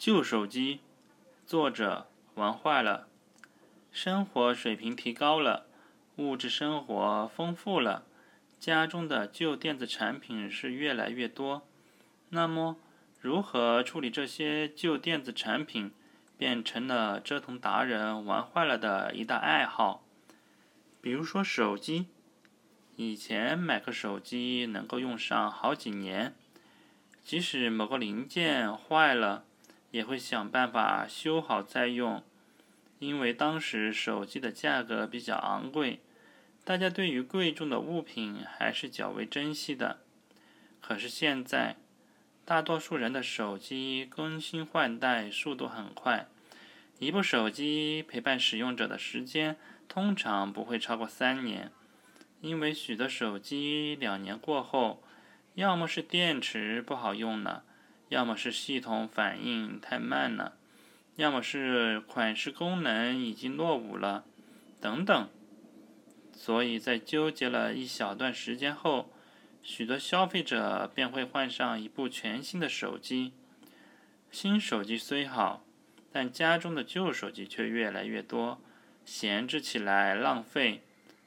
旧手机，作者玩坏了。生活水平提高了，物质生活丰富了，家中的旧电子产品是越来越多。那么，如何处理这些旧电子产品，变成了折腾达人玩坏了的一大爱好？比如说手机，以前买个手机能够用上好几年，即使某个零件坏了。也会想办法修好再用，因为当时手机的价格比较昂贵，大家对于贵重的物品还是较为珍惜的。可是现在，大多数人的手机更新换代速度很快，一部手机陪伴使用者的时间通常不会超过三年，因为许多手机两年过后，要么是电池不好用了。要么是系统反应太慢了，要么是款式功能已经落伍了，等等。所以在纠结了一小段时间后，许多消费者便会换上一部全新的手机。新手机虽好，但家中的旧手机却越来越多，闲置起来浪费，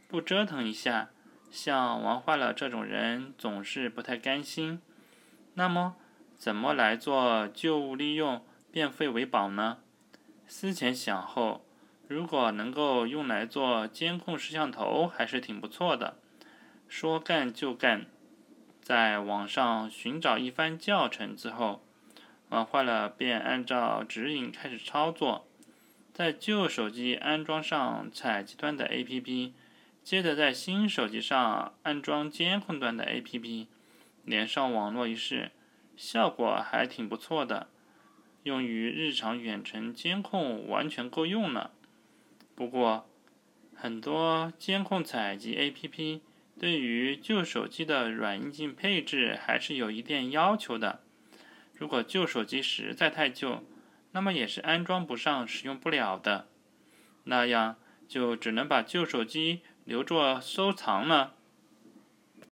不折腾一下，像玩坏了这种人总是不太甘心。那么。怎么来做旧物利用，变废为宝呢？思前想后，如果能够用来做监控摄像头，还是挺不错的。说干就干，在网上寻找一番教程之后，玩坏了便按照指引开始操作，在旧手机安装上采集端的 APP，接着在新手机上安装监控端的 APP，连上网络一试。效果还挺不错的，用于日常远程监控完全够用了。不过，很多监控采集 APP 对于旧手机的软硬件配置还是有一定要求的。如果旧手机实在太旧，那么也是安装不上、使用不了的。那样就只能把旧手机留作收藏了。